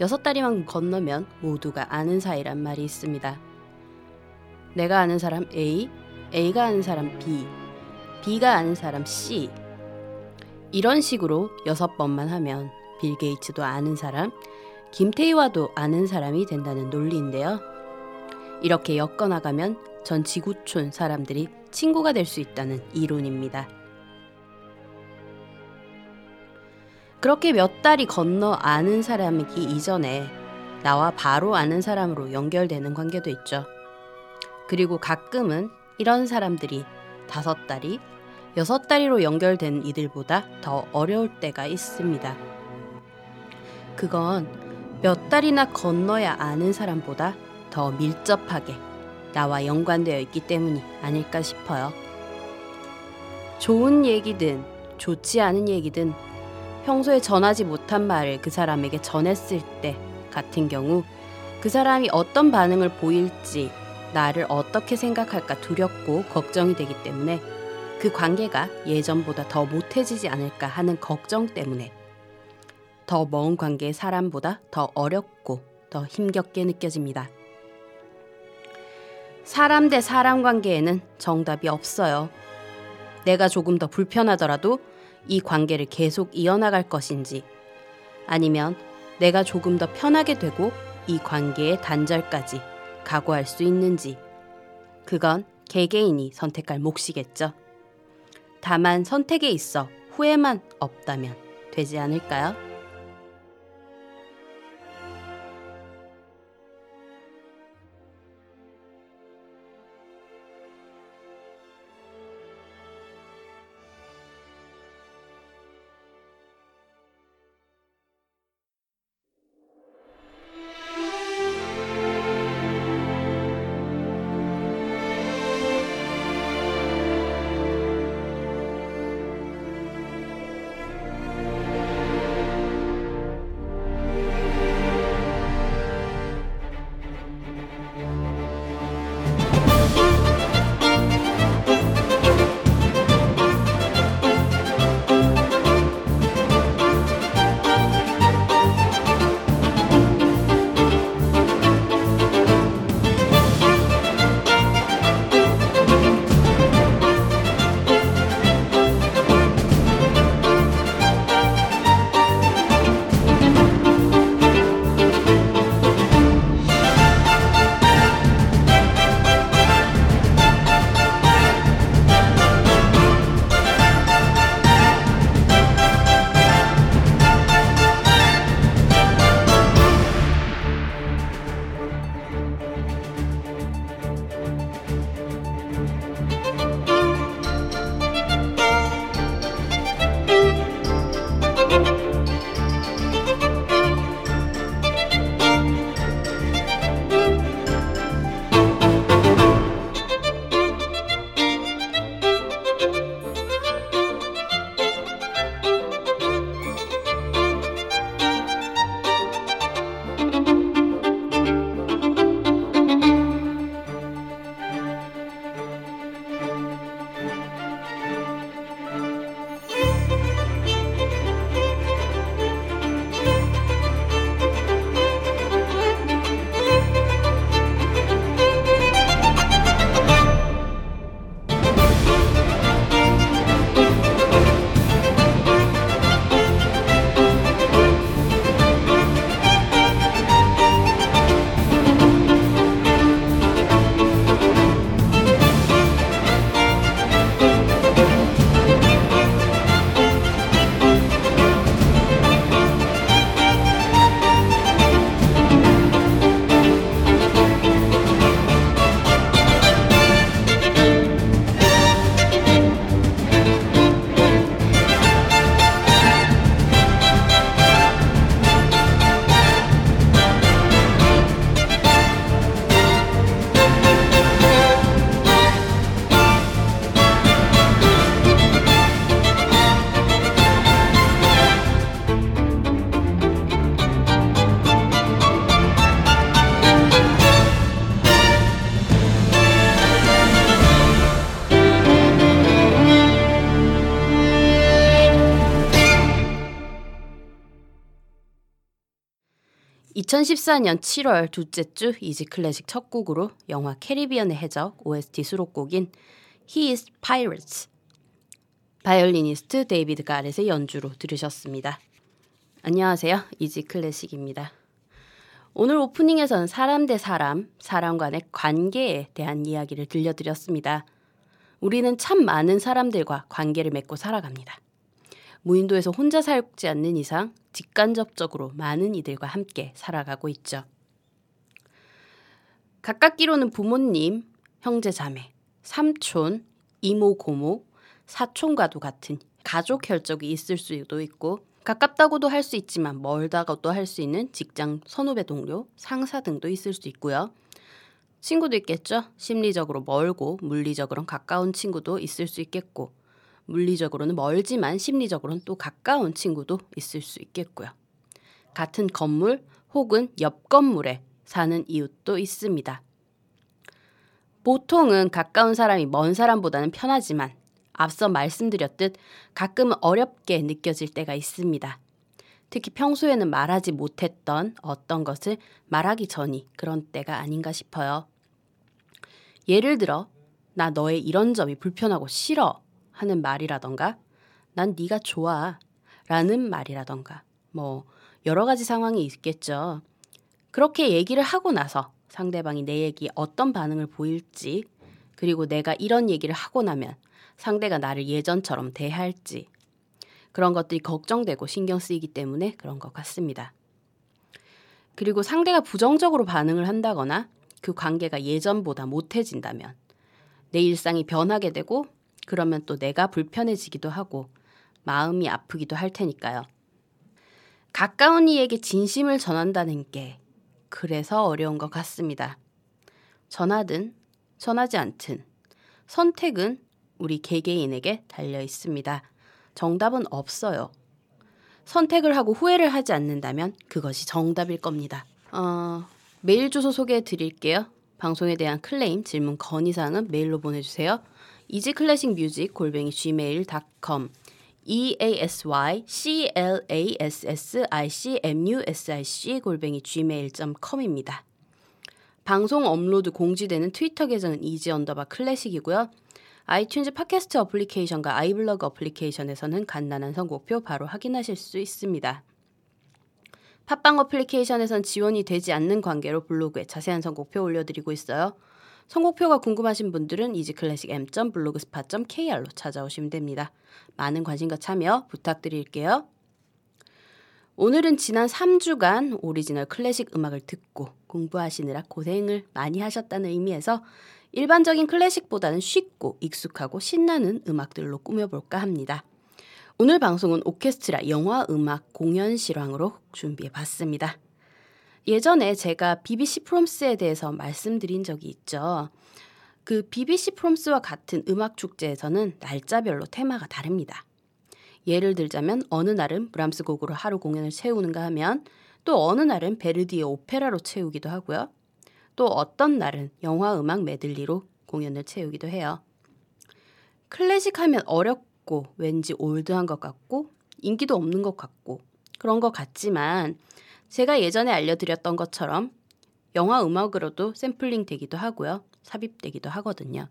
여섯 다리만 건너면 모두가 아는 사이란 말이 있습니다. 내가 아는 사람 A, A가 아는 사람 B, B가 아는 사람 C. 이런 식으로 여섯 번만 하면 빌 게이츠도 아는 사람, 김태희와도 아는 사람이 된다는 논리인데요. 이렇게 엮어나가면 전 지구촌 사람들이 친구가 될 수 있다는 이론입니다. 그렇게 몇 달이 건너 아는 사람이기 이전에 나와 바로 아는 사람으로 연결되는 관계도 있죠. 그리고 가끔은 이런 사람들이 다섯 달이 여섯 다리로 연결된 이들보다 더 어려울 때가 있습니다. 그건 몇 달이나 건너야 아는 사람보다 더 밀접하게 나와 연관되어 있기 때문이 아닐까 싶어요. 좋은 얘기든 좋지 않은 얘기든 평소에 전하지 못한 말을 그 사람에게 전했을 때 같은 경우 그 사람이 어떤 반응을 보일지 나를 어떻게 생각할까 두렵고 걱정이 되기 때문에 그 관계가 예전보다 더 못해지지 않을까 하는 걱정 때문에 더 먼 관계의 사람보다 더 어렵고 더 힘겹게 느껴집니다. 사람 대 사람 관계에는 정답이 없어요. 내가 조금 더 불편하더라도 이 관계를 계속 이어나갈 것인지 아니면 내가 조금 더 편하게 되고 이 관계의 단절까지 각오할 수 있는지 그건 개개인이 선택할 몫이겠죠. 다만 선택에 있어 후회만 없다면 되지 않을까요? 2014년 7월 둘째 주 이지 클래식 첫 곡으로 영화 캐리비안의 해적 OST 수록곡인 He is Pirates 바이올리니스트 데이비드 가렛의 연주로 들으셨습니다. 안녕하세요. 이지 클래식입니다. 오늘 오프닝에서는 사람 대 사람, 사람 간의 관계에 대한 이야기를 들려드렸습니다. 우리는 참 많은 사람들과 관계를 맺고 살아갑니다. 무인도에서 혼자 살지 않는 이상 직간접적으로 많은 이들과 함께 살아가고 있죠. 가깝기로는 부모님, 형제 자매, 삼촌, 이모 고모, 사촌과도 같은 가족 혈족이 있을 수도 있고 가깝다고도 할 수 있지만 멀다고도 할 수 있는 직장 선후배 동료, 상사 등도 있을 수 있고요. 친구도 있겠죠. 심리적으로 멀고 물리적으로는 가까운 친구도 있을 수 있겠고 물리적으로는 멀지만 심리적으로는 또 가까운 친구도 있을 수 있겠고요. 같은 건물 혹은 옆 건물에 사는 이웃도 있습니다. 보통은 가까운 사람이 먼 사람보다는 편하지만 앞서 말씀드렸듯 가끔은 어렵게 느껴질 때가 있습니다. 특히 평소에는 말하지 못했던 어떤 것을 말하기 전이 그런 때가 아닌가 싶어요. 예를 들어 나 너의 이런 점이 불편하고 싫어 하는 말이라던가 난 네가 좋아 라는 말이라던가 뭐 여러 가지 상황이 있겠죠. 그렇게 얘기를 하고 나서 상대방이 내 얘기에 어떤 반응을 보일지 그리고 내가 이런 얘기를 하고 나면 상대가 나를 예전처럼 대할지 그런 것들이 걱정되고 신경 쓰이기 때문에 그런 것 같습니다. 그리고 상대가 부정적으로 반응을 한다거나 그 관계가 예전보다 못해진다면 내 일상이 변하게 되고 그러면 또 내가 불편해지기도 하고 마음이 아프기도 할 테니까요. 가까운 이에게 진심을 전한다는 게 그래서 어려운 것 같습니다. 전하든 전하지 않든 선택은 우리 개개인에게 달려 있습니다. 정답은 없어요. 선택을 하고 후회를 하지 않는다면 그것이 정답일 겁니다. 어, 메일 주소 소개해 드릴게요. 방송에 대한 클레임, 질문, 건의사항은 메일로 보내주세요. easyclassicmusic 골뱅이 gmail.com e a s y c l a s s i c m u s i c 골뱅이 gmail.com입니다. 방송 업로드 공지되는 트위터 계정은 easy 언더바 classic이고요. 아이튠즈 팟캐스트 어플리케이션과 아이블로그 어플리케이션에서는 간단한 선곡표 바로 확인하실 수 있습니다. 팟빵 어플리케이션에선 지원이 되지 않는 관계로 블로그에 자세한 선곡표 올려드리고 있어요. 선곡표가 궁금하신 분들은 이지클래식 m.블로그스팟.kr로 찾아오시면 됩니다. 많은 관심과 참여 부탁드릴게요. 오늘은 지난 3주간 오리지널 클래식 음악을 듣고 공부하시느라 고생을 많이 하셨다는 의미에서 일반적인 클래식보다는 쉽고 익숙하고 신나는 음악들로 꾸며볼까 합니다. 오늘 방송은 오케스트라 영화 음악 공연 실황으로 준비해 봤습니다. 예전에 제가 BBC 프롬스에 대해서 말씀드린 적이 있죠. 그 BBC 프롬스와 같은 음악 축제에서는 날짜별로 테마가 다릅니다. 예를 들자면 어느 날은 브람스 곡으로 하루 공연을 채우는가 하면 또 어느 날은 베르디의 오페라로 채우기도 하고요. 또 어떤 날은 영화 음악 메들리로 공연을 채우기도 해요. 클래식 하면 어렵고 왠지 올드한 것 같고 인기도 없는 것 같고 그런 것 같지만 제가 예전에 알려드렸던 것처럼 영화 음악으로도 샘플링 되기도 하고요. 삽입되기도 하거든요.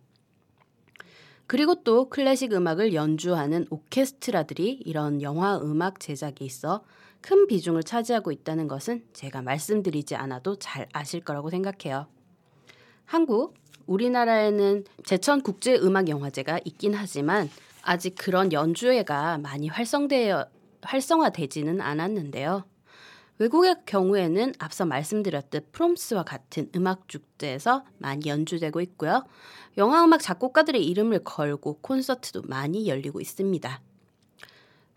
그리고 또 클래식 음악을 연주하는 오케스트라들이 이런 영화 음악 제작에 있어 큰 비중을 차지하고 있다는 것은 제가 말씀드리지 않아도 잘 아실 거라고 생각해요. 한국, 우리나라에는 제천 국제 음악 영화제가 있긴 하지만 아직 그런 연주회가 많이 활성되어 활성화되지는 않았는데요. 외국의 경우에는 앞서 말씀드렸듯 프롬스와 같은 음악 축제에서 많이 연주되고 있고요. 영화 음악 작곡가들의 이름을 걸고 콘서트도 많이 열리고 있습니다.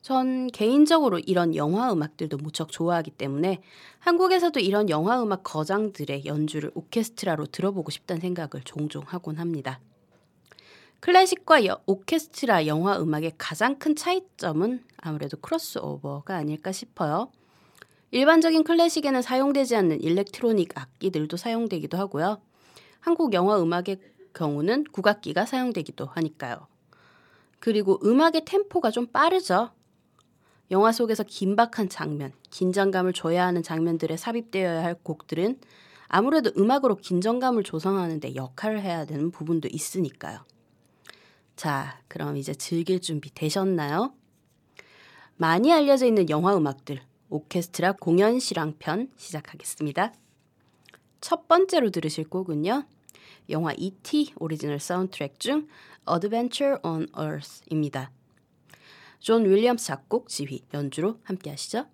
전 개인적으로 이런 영화 음악들도 무척 좋아하기 때문에 한국에서도 이런 영화 음악 거장들의 연주를 오케스트라로 들어보고 싶다는 생각을 종종 하곤 합니다. 클래식과 여, 오케스트라 영화 음악의 가장 큰 차이점은 아무래도 크로스오버가 아닐까 싶어요. 일반적인 클래식에는 사용되지 않는 일렉트로닉 악기들도 사용되기도 하고요. 한국 영화 음악의 경우는 국악기가 사용되기도 하니까요. 그리고 음악의 템포가 좀 빠르죠. 영화 속에서 긴박한 장면, 긴장감을 줘야 하는 장면들에 삽입되어야 할 곡들은 아무래도 음악으로 긴장감을 조성하는데 역할을 해야 되는 부분도 있으니까요. 자, 그럼 이제 즐길 준비 되셨나요? 많이 알려져 있는 영화 음악들, 오케스트라 공연 실황편 시작하겠습니다. 첫 번째로 들으실 곡은요. 영화 E.T. 오리지널 사운드트랙 중 Adventure on Earth입니다. 존 윌리엄스 작곡, 지휘, 연주로 함께 하시죠.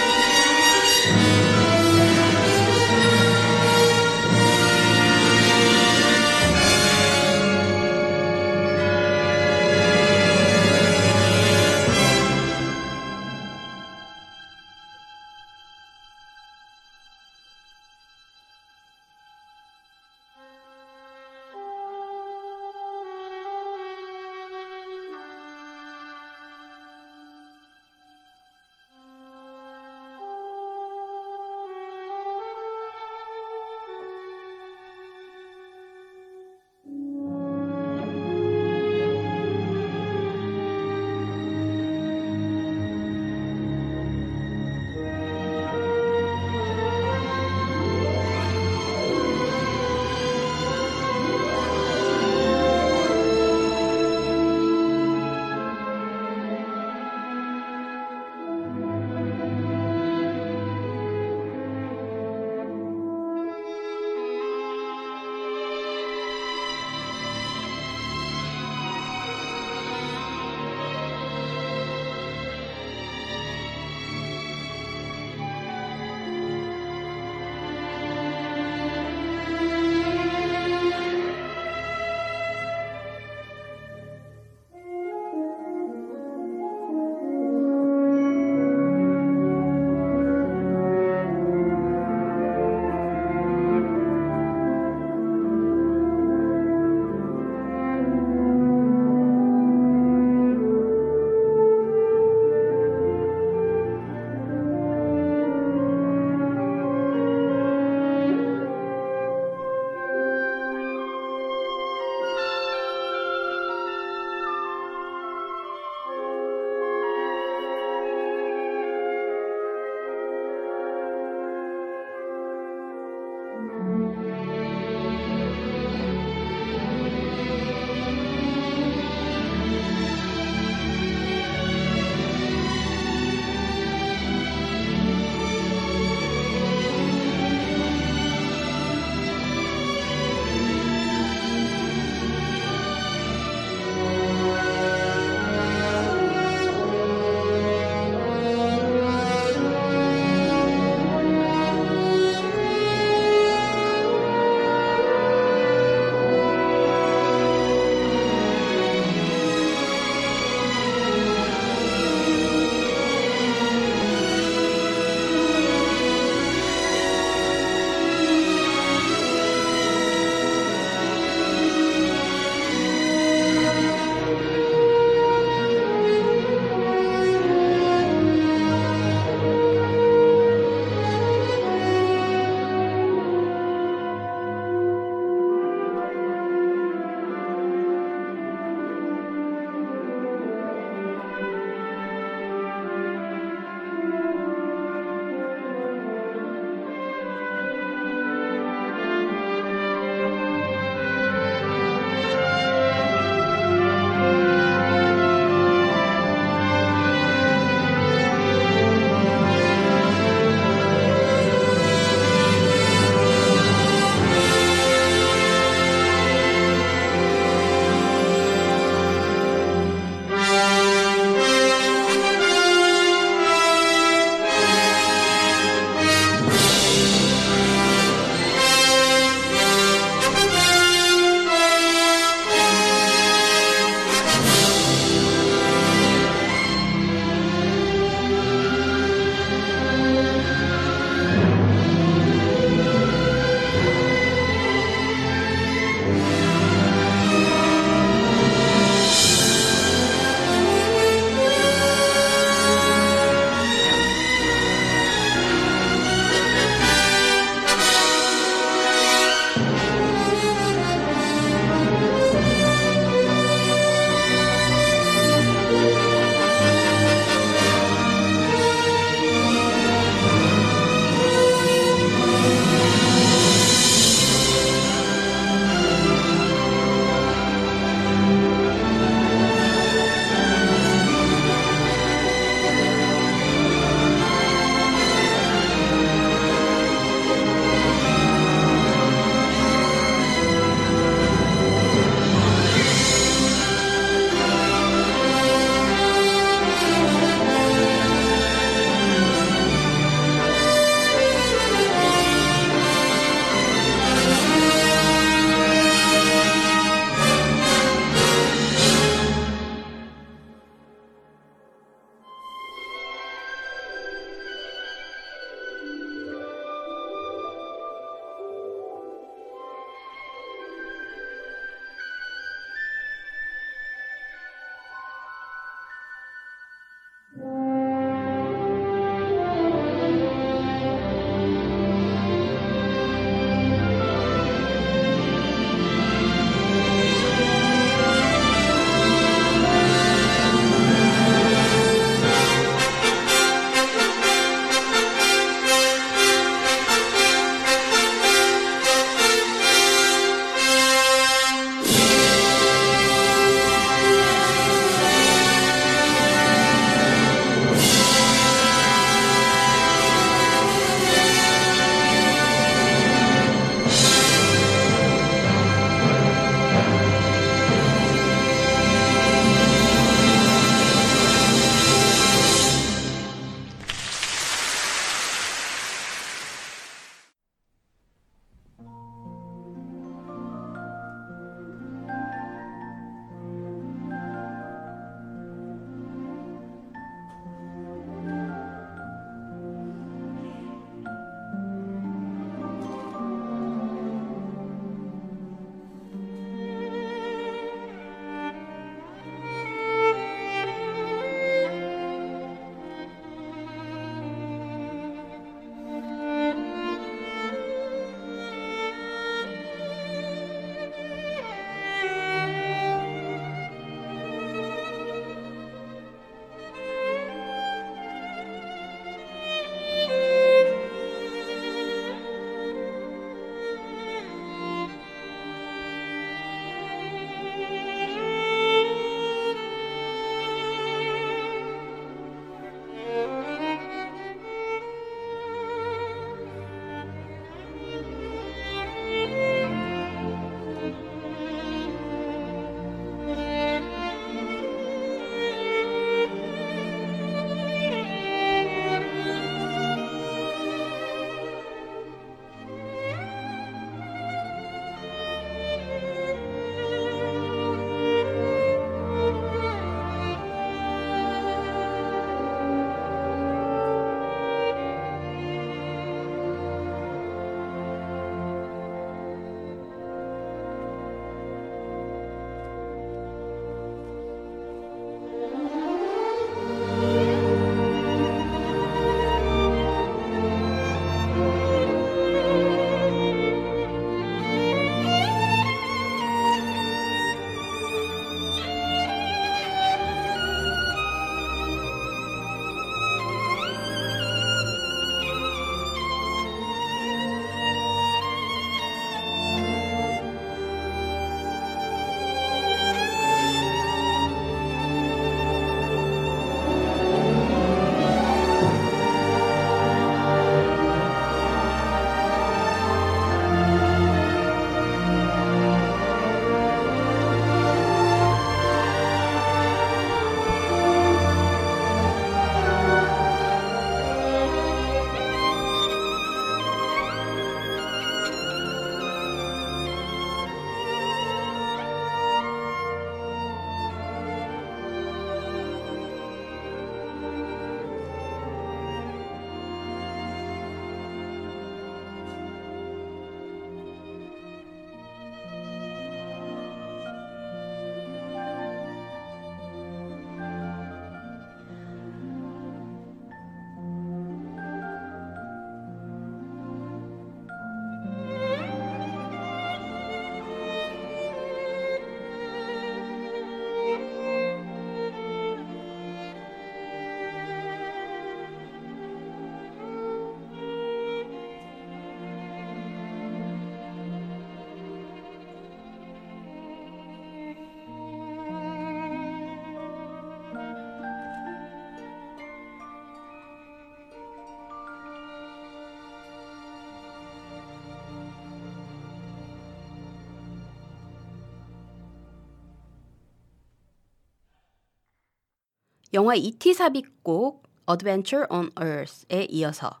영화 E.T. 삽입곡 Adventure on Earth에 이어서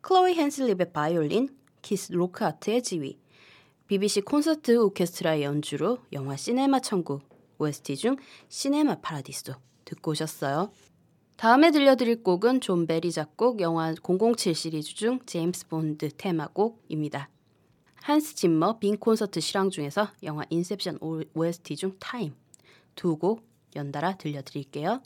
클로이 헨슬립의 바이올린, 키스 로크아트의 지휘, BBC 콘서트 오케스트라의 연주로 영화 시네마 천국 OST 중 Cinema Paradiso 듣고 오셨어요. 다음에 들려드릴 곡은 존 베리 작곡 영화 007 시리즈 중 제임스 본드 테마곡입니다. 한스 짐머 빈 콘서트 실황 중에서 영화 인셉션 OST 중 타임 두 곡 연달아 들려드릴게요.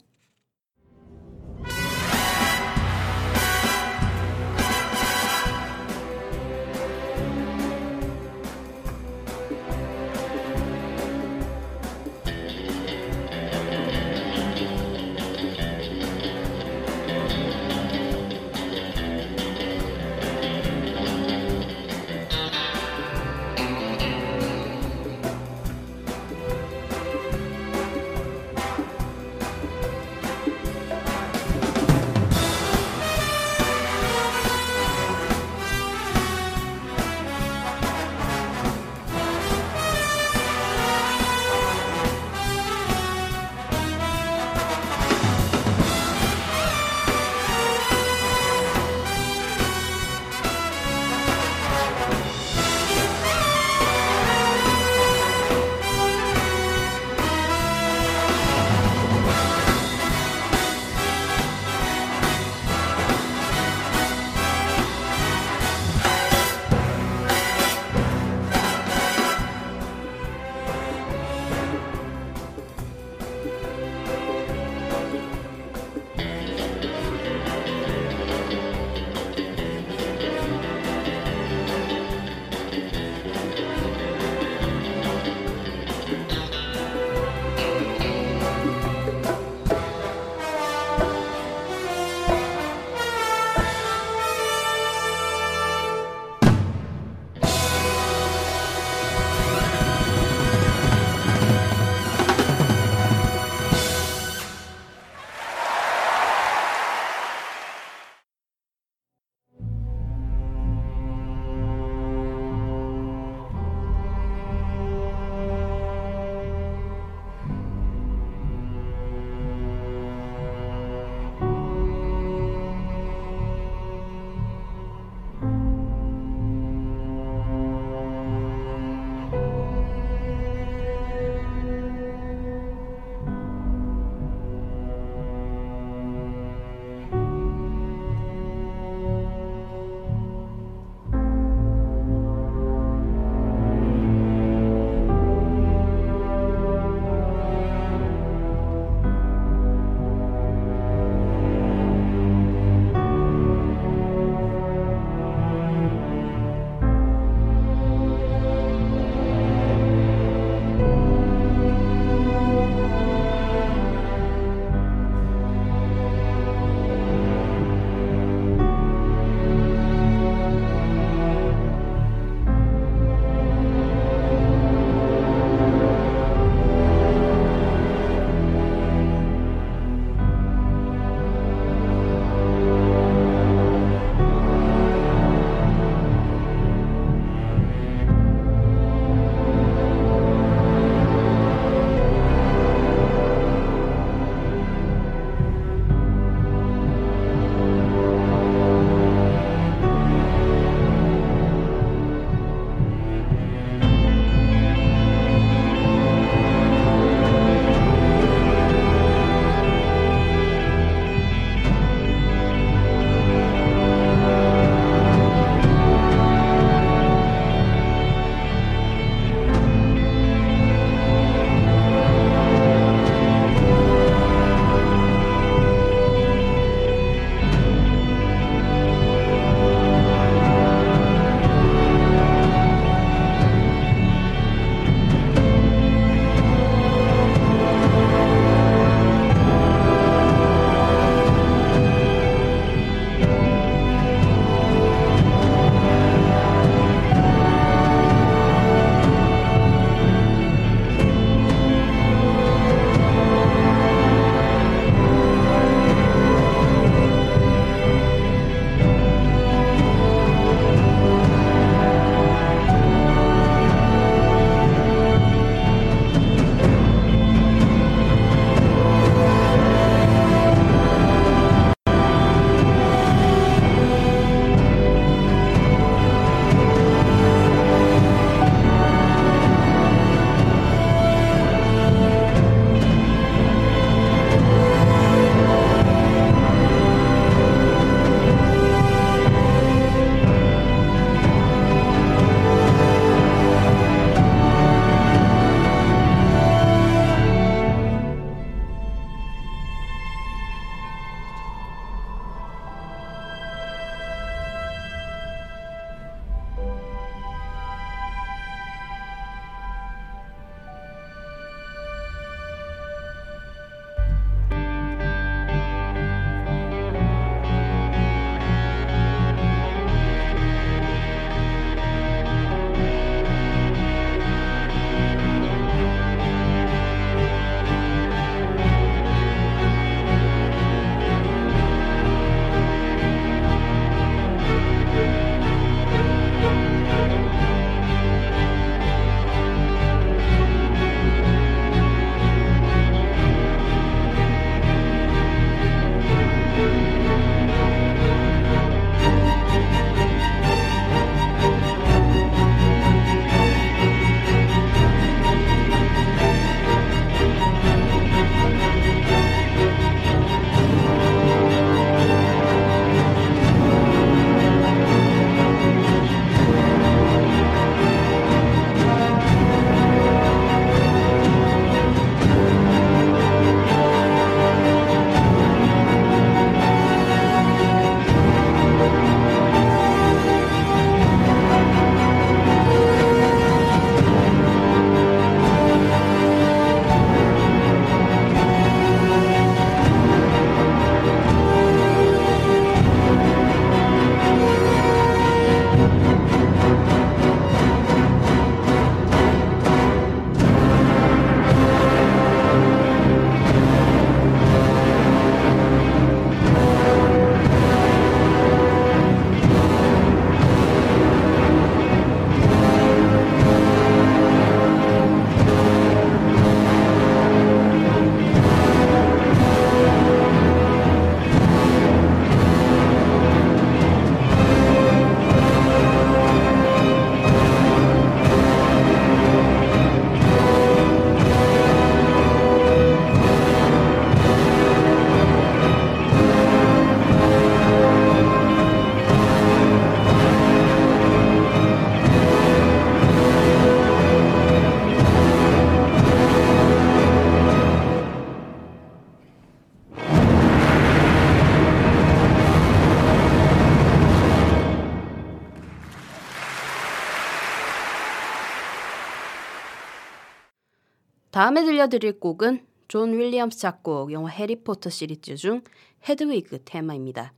다음에 들려드릴 곡은 존 윌리엄스 작곡 영화 해리포터 시리즈 중 헤드위그 테마입니다.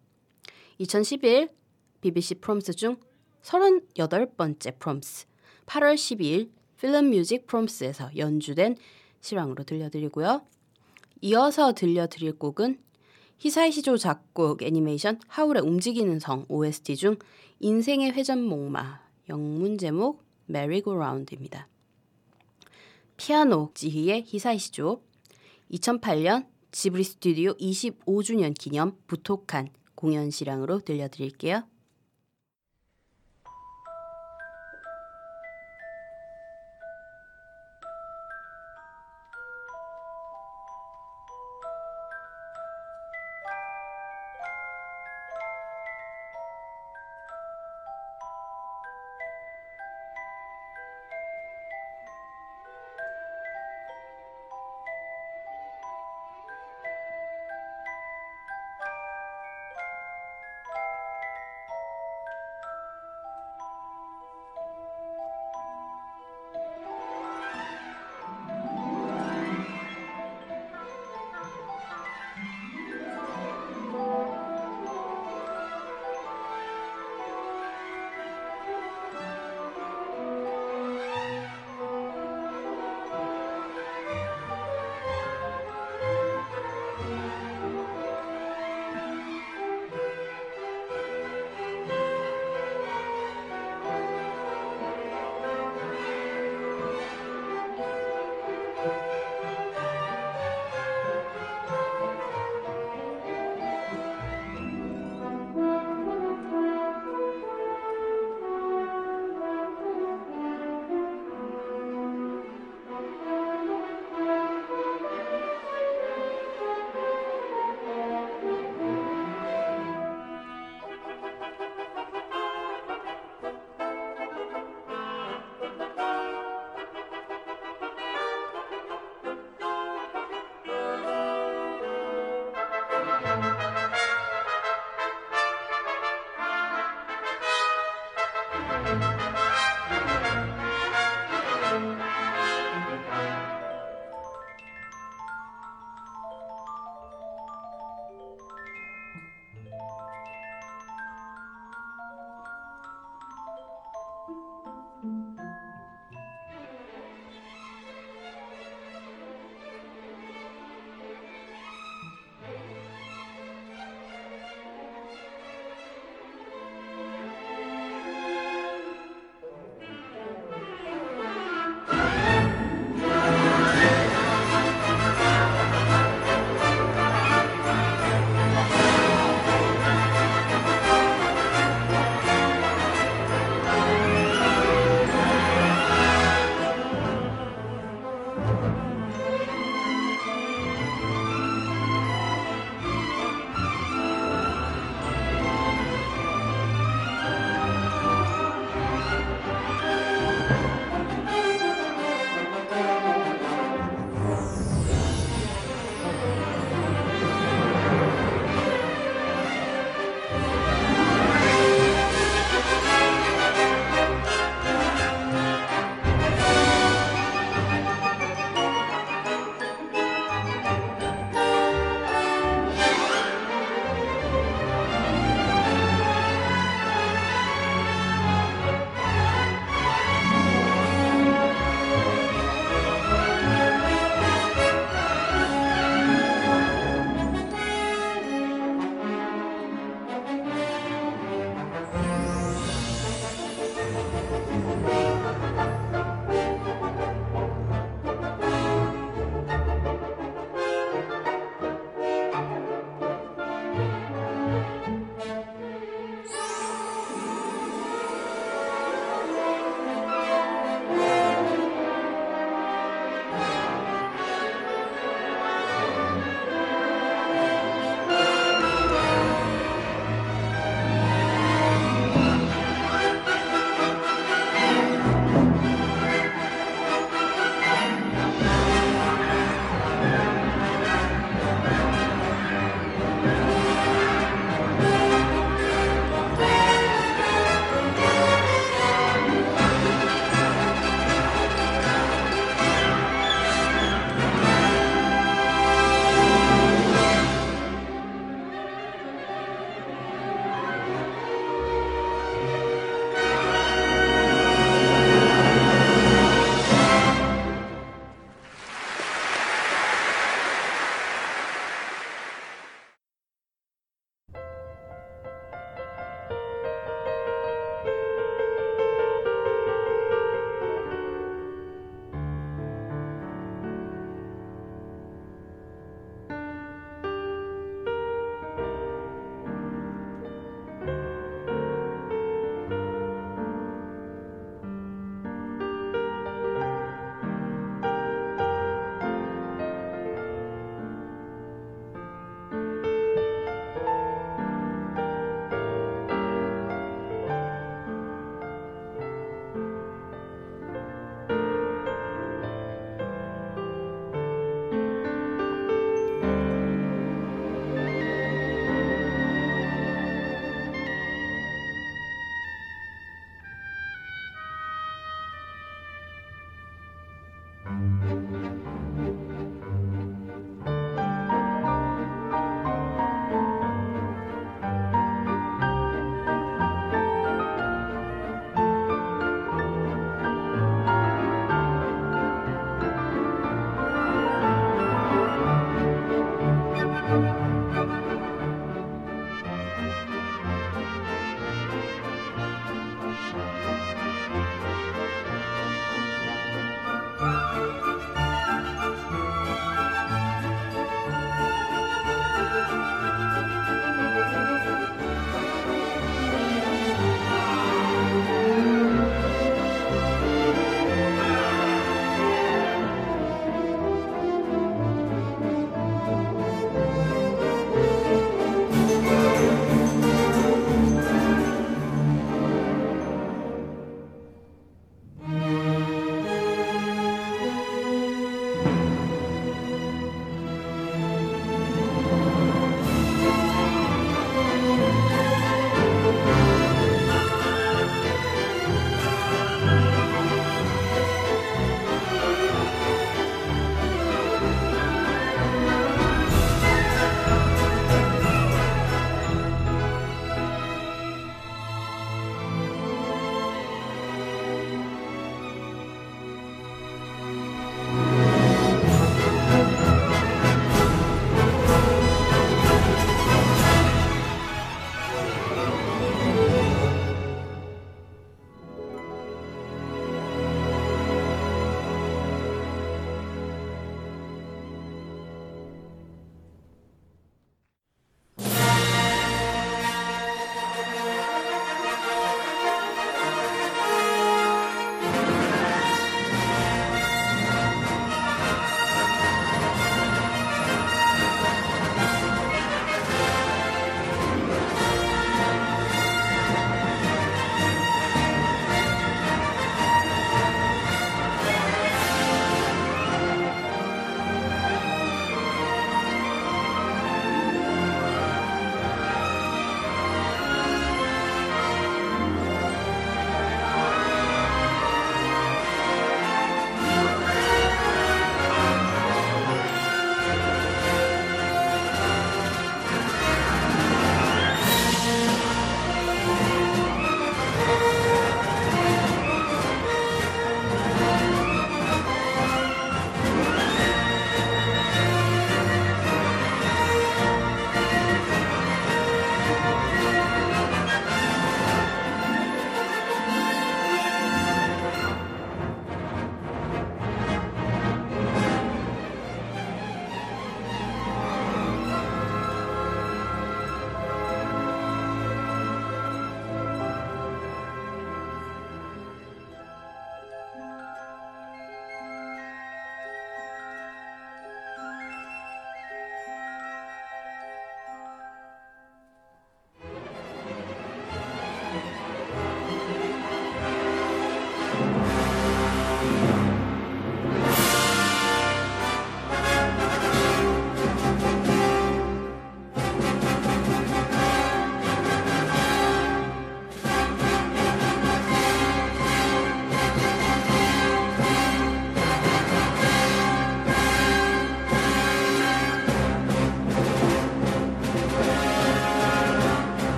2011 BBC 프롬스 중 38번째 프롬스 8월 12일 Film Music 프롬스에서 연주된 실황으로 들려드리고요. 이어서 들려드릴 곡은 히사이시조 작곡 애니메이션 하울의 움직이는 성 OST 중 인생의 회전목마 영문 제목 메리고라운드입니다. 피아노 지휘의 히사이시조 2008년 지브리 스튜디오 25주년 기념 부톡한 공연 실황으로 들려드릴게요.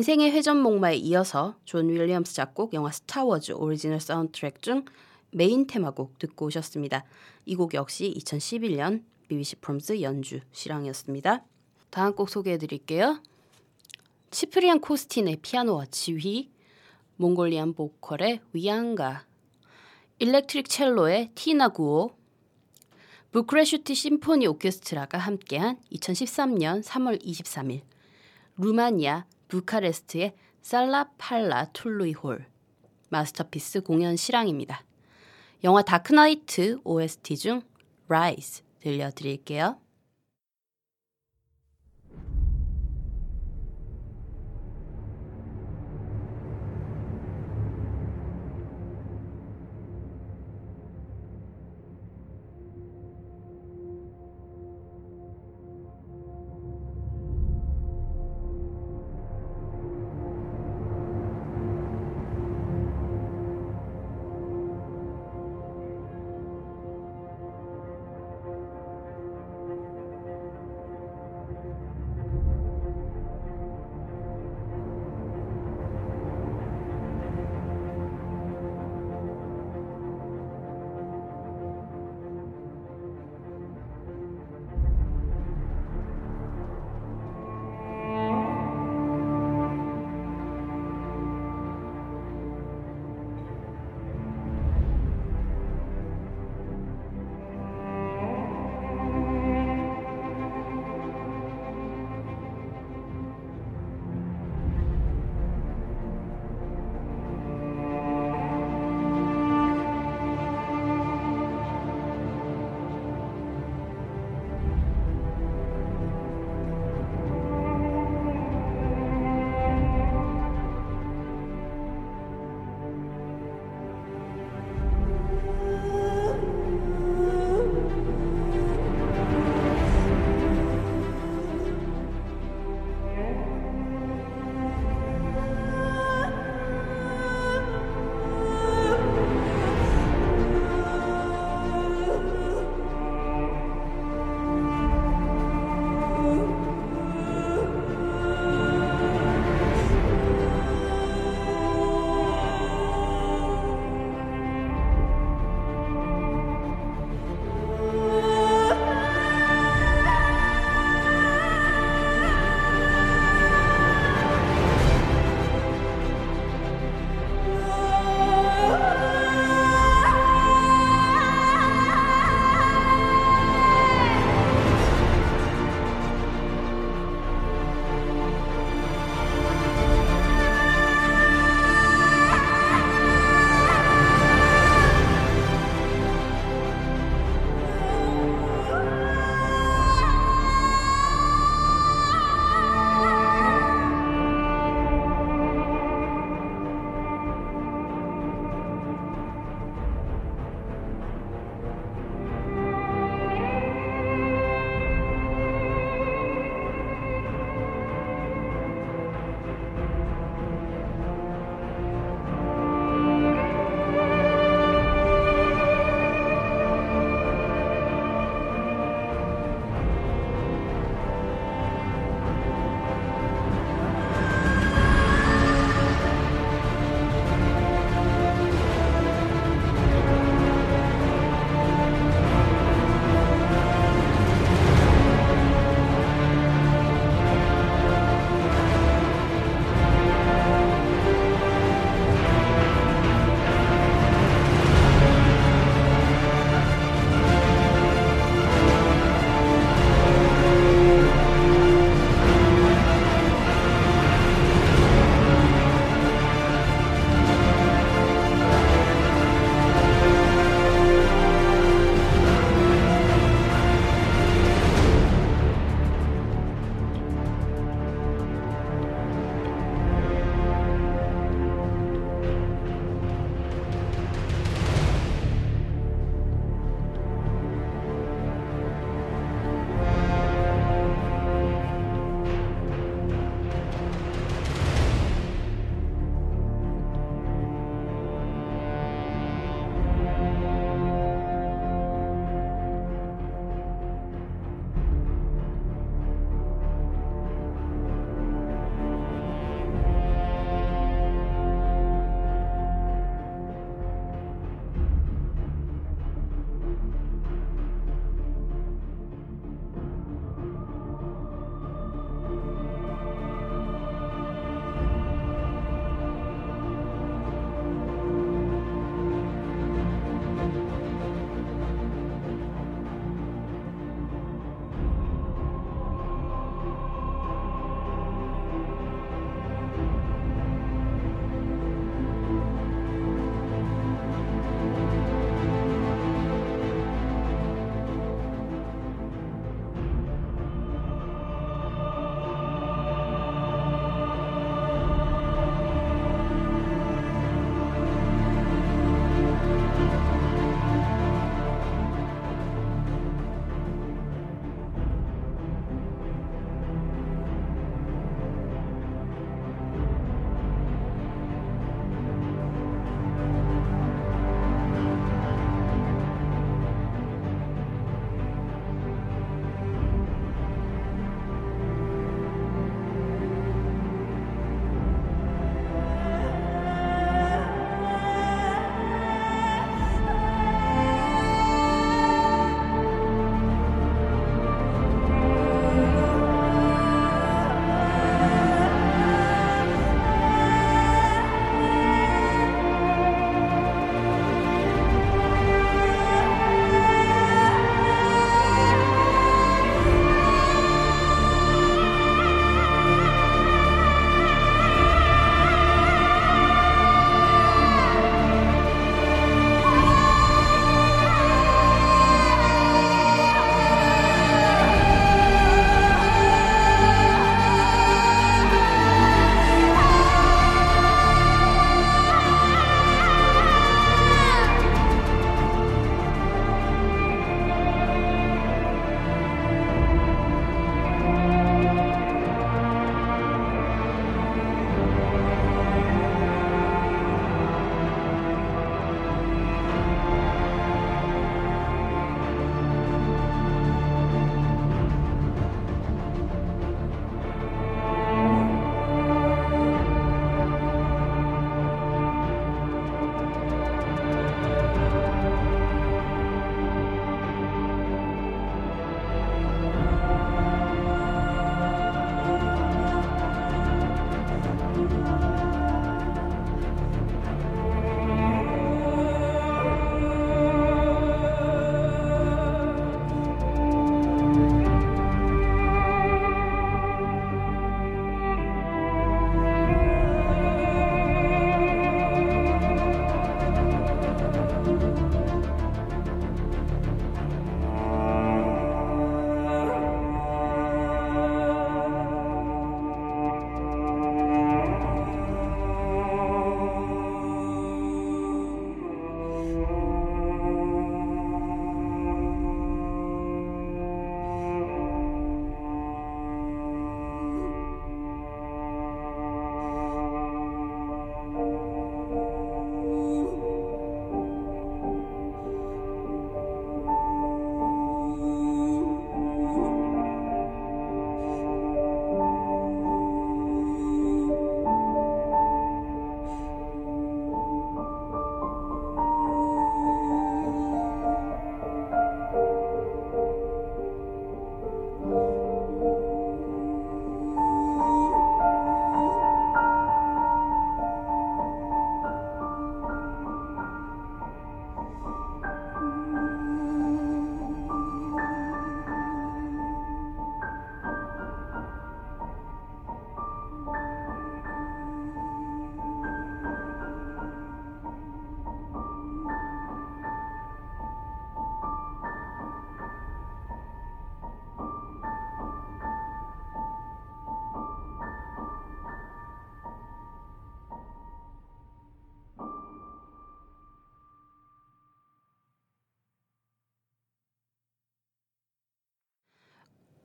인생의 회전목마에 이어서 존 윌리엄스 작곡 영화 스타워즈 오리지널 사운드트랙 중 메인 테마곡 듣고 오셨습니다. 이 곡 역시 2011년 BBC 프롬스 연주 실황이었습니다. 다음 곡 소개해 드릴게요. 치프리안 코스틴의 피아노와 지휘, Mongolian 보컬의 위안가, electric 첼로의 티나 구오, 부크레슈티 심포니 오케스트라가 함께한 2013년 3월 23일 루마니아 부카레스트의 살라팔라 툴루이 홀 마스터피스 공연 실황입니다. 영화 다크나이트 OST 중 Rise 들려드릴게요.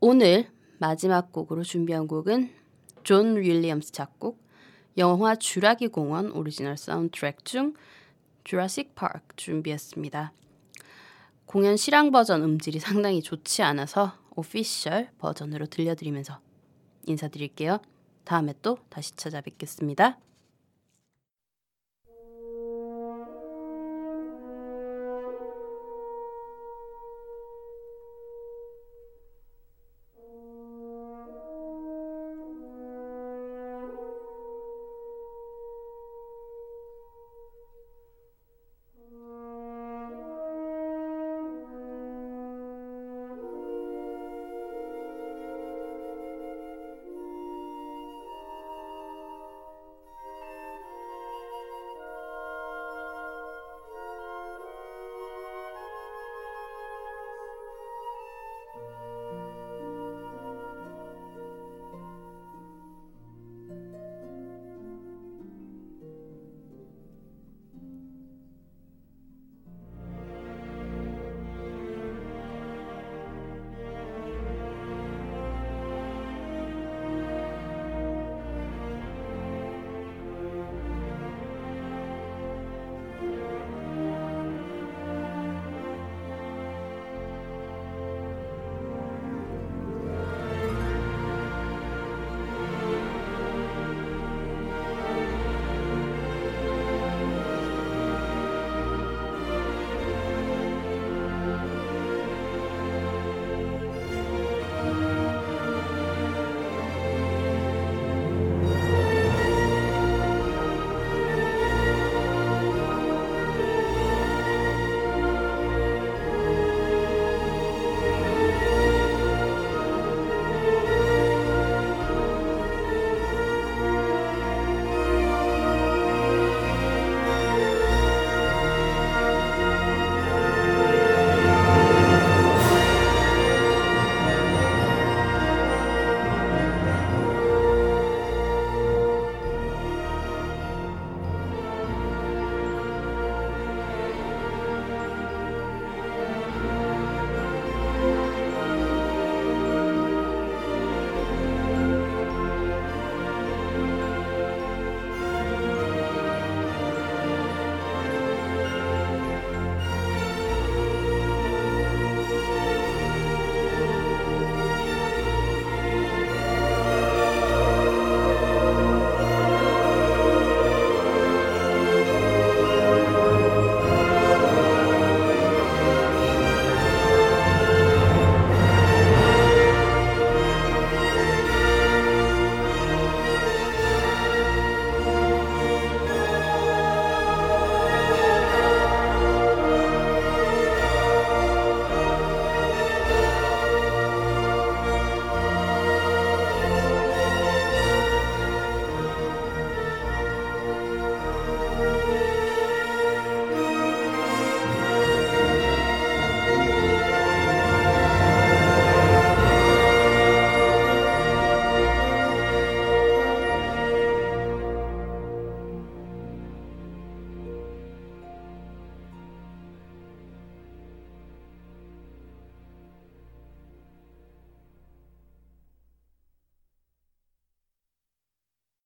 오늘 마지막 곡으로 준비한 곡은 존 윌리엄스 작곡 영화 주라기 공원 오리지널 사운드트랙 중 Jurassic Park 준비했습니다. 공연 실황 버전 음질이 상당히 좋지 않아서 official 버전으로 들려드리면서 인사드릴게요. 다음에 또 다시 찾아뵙겠습니다.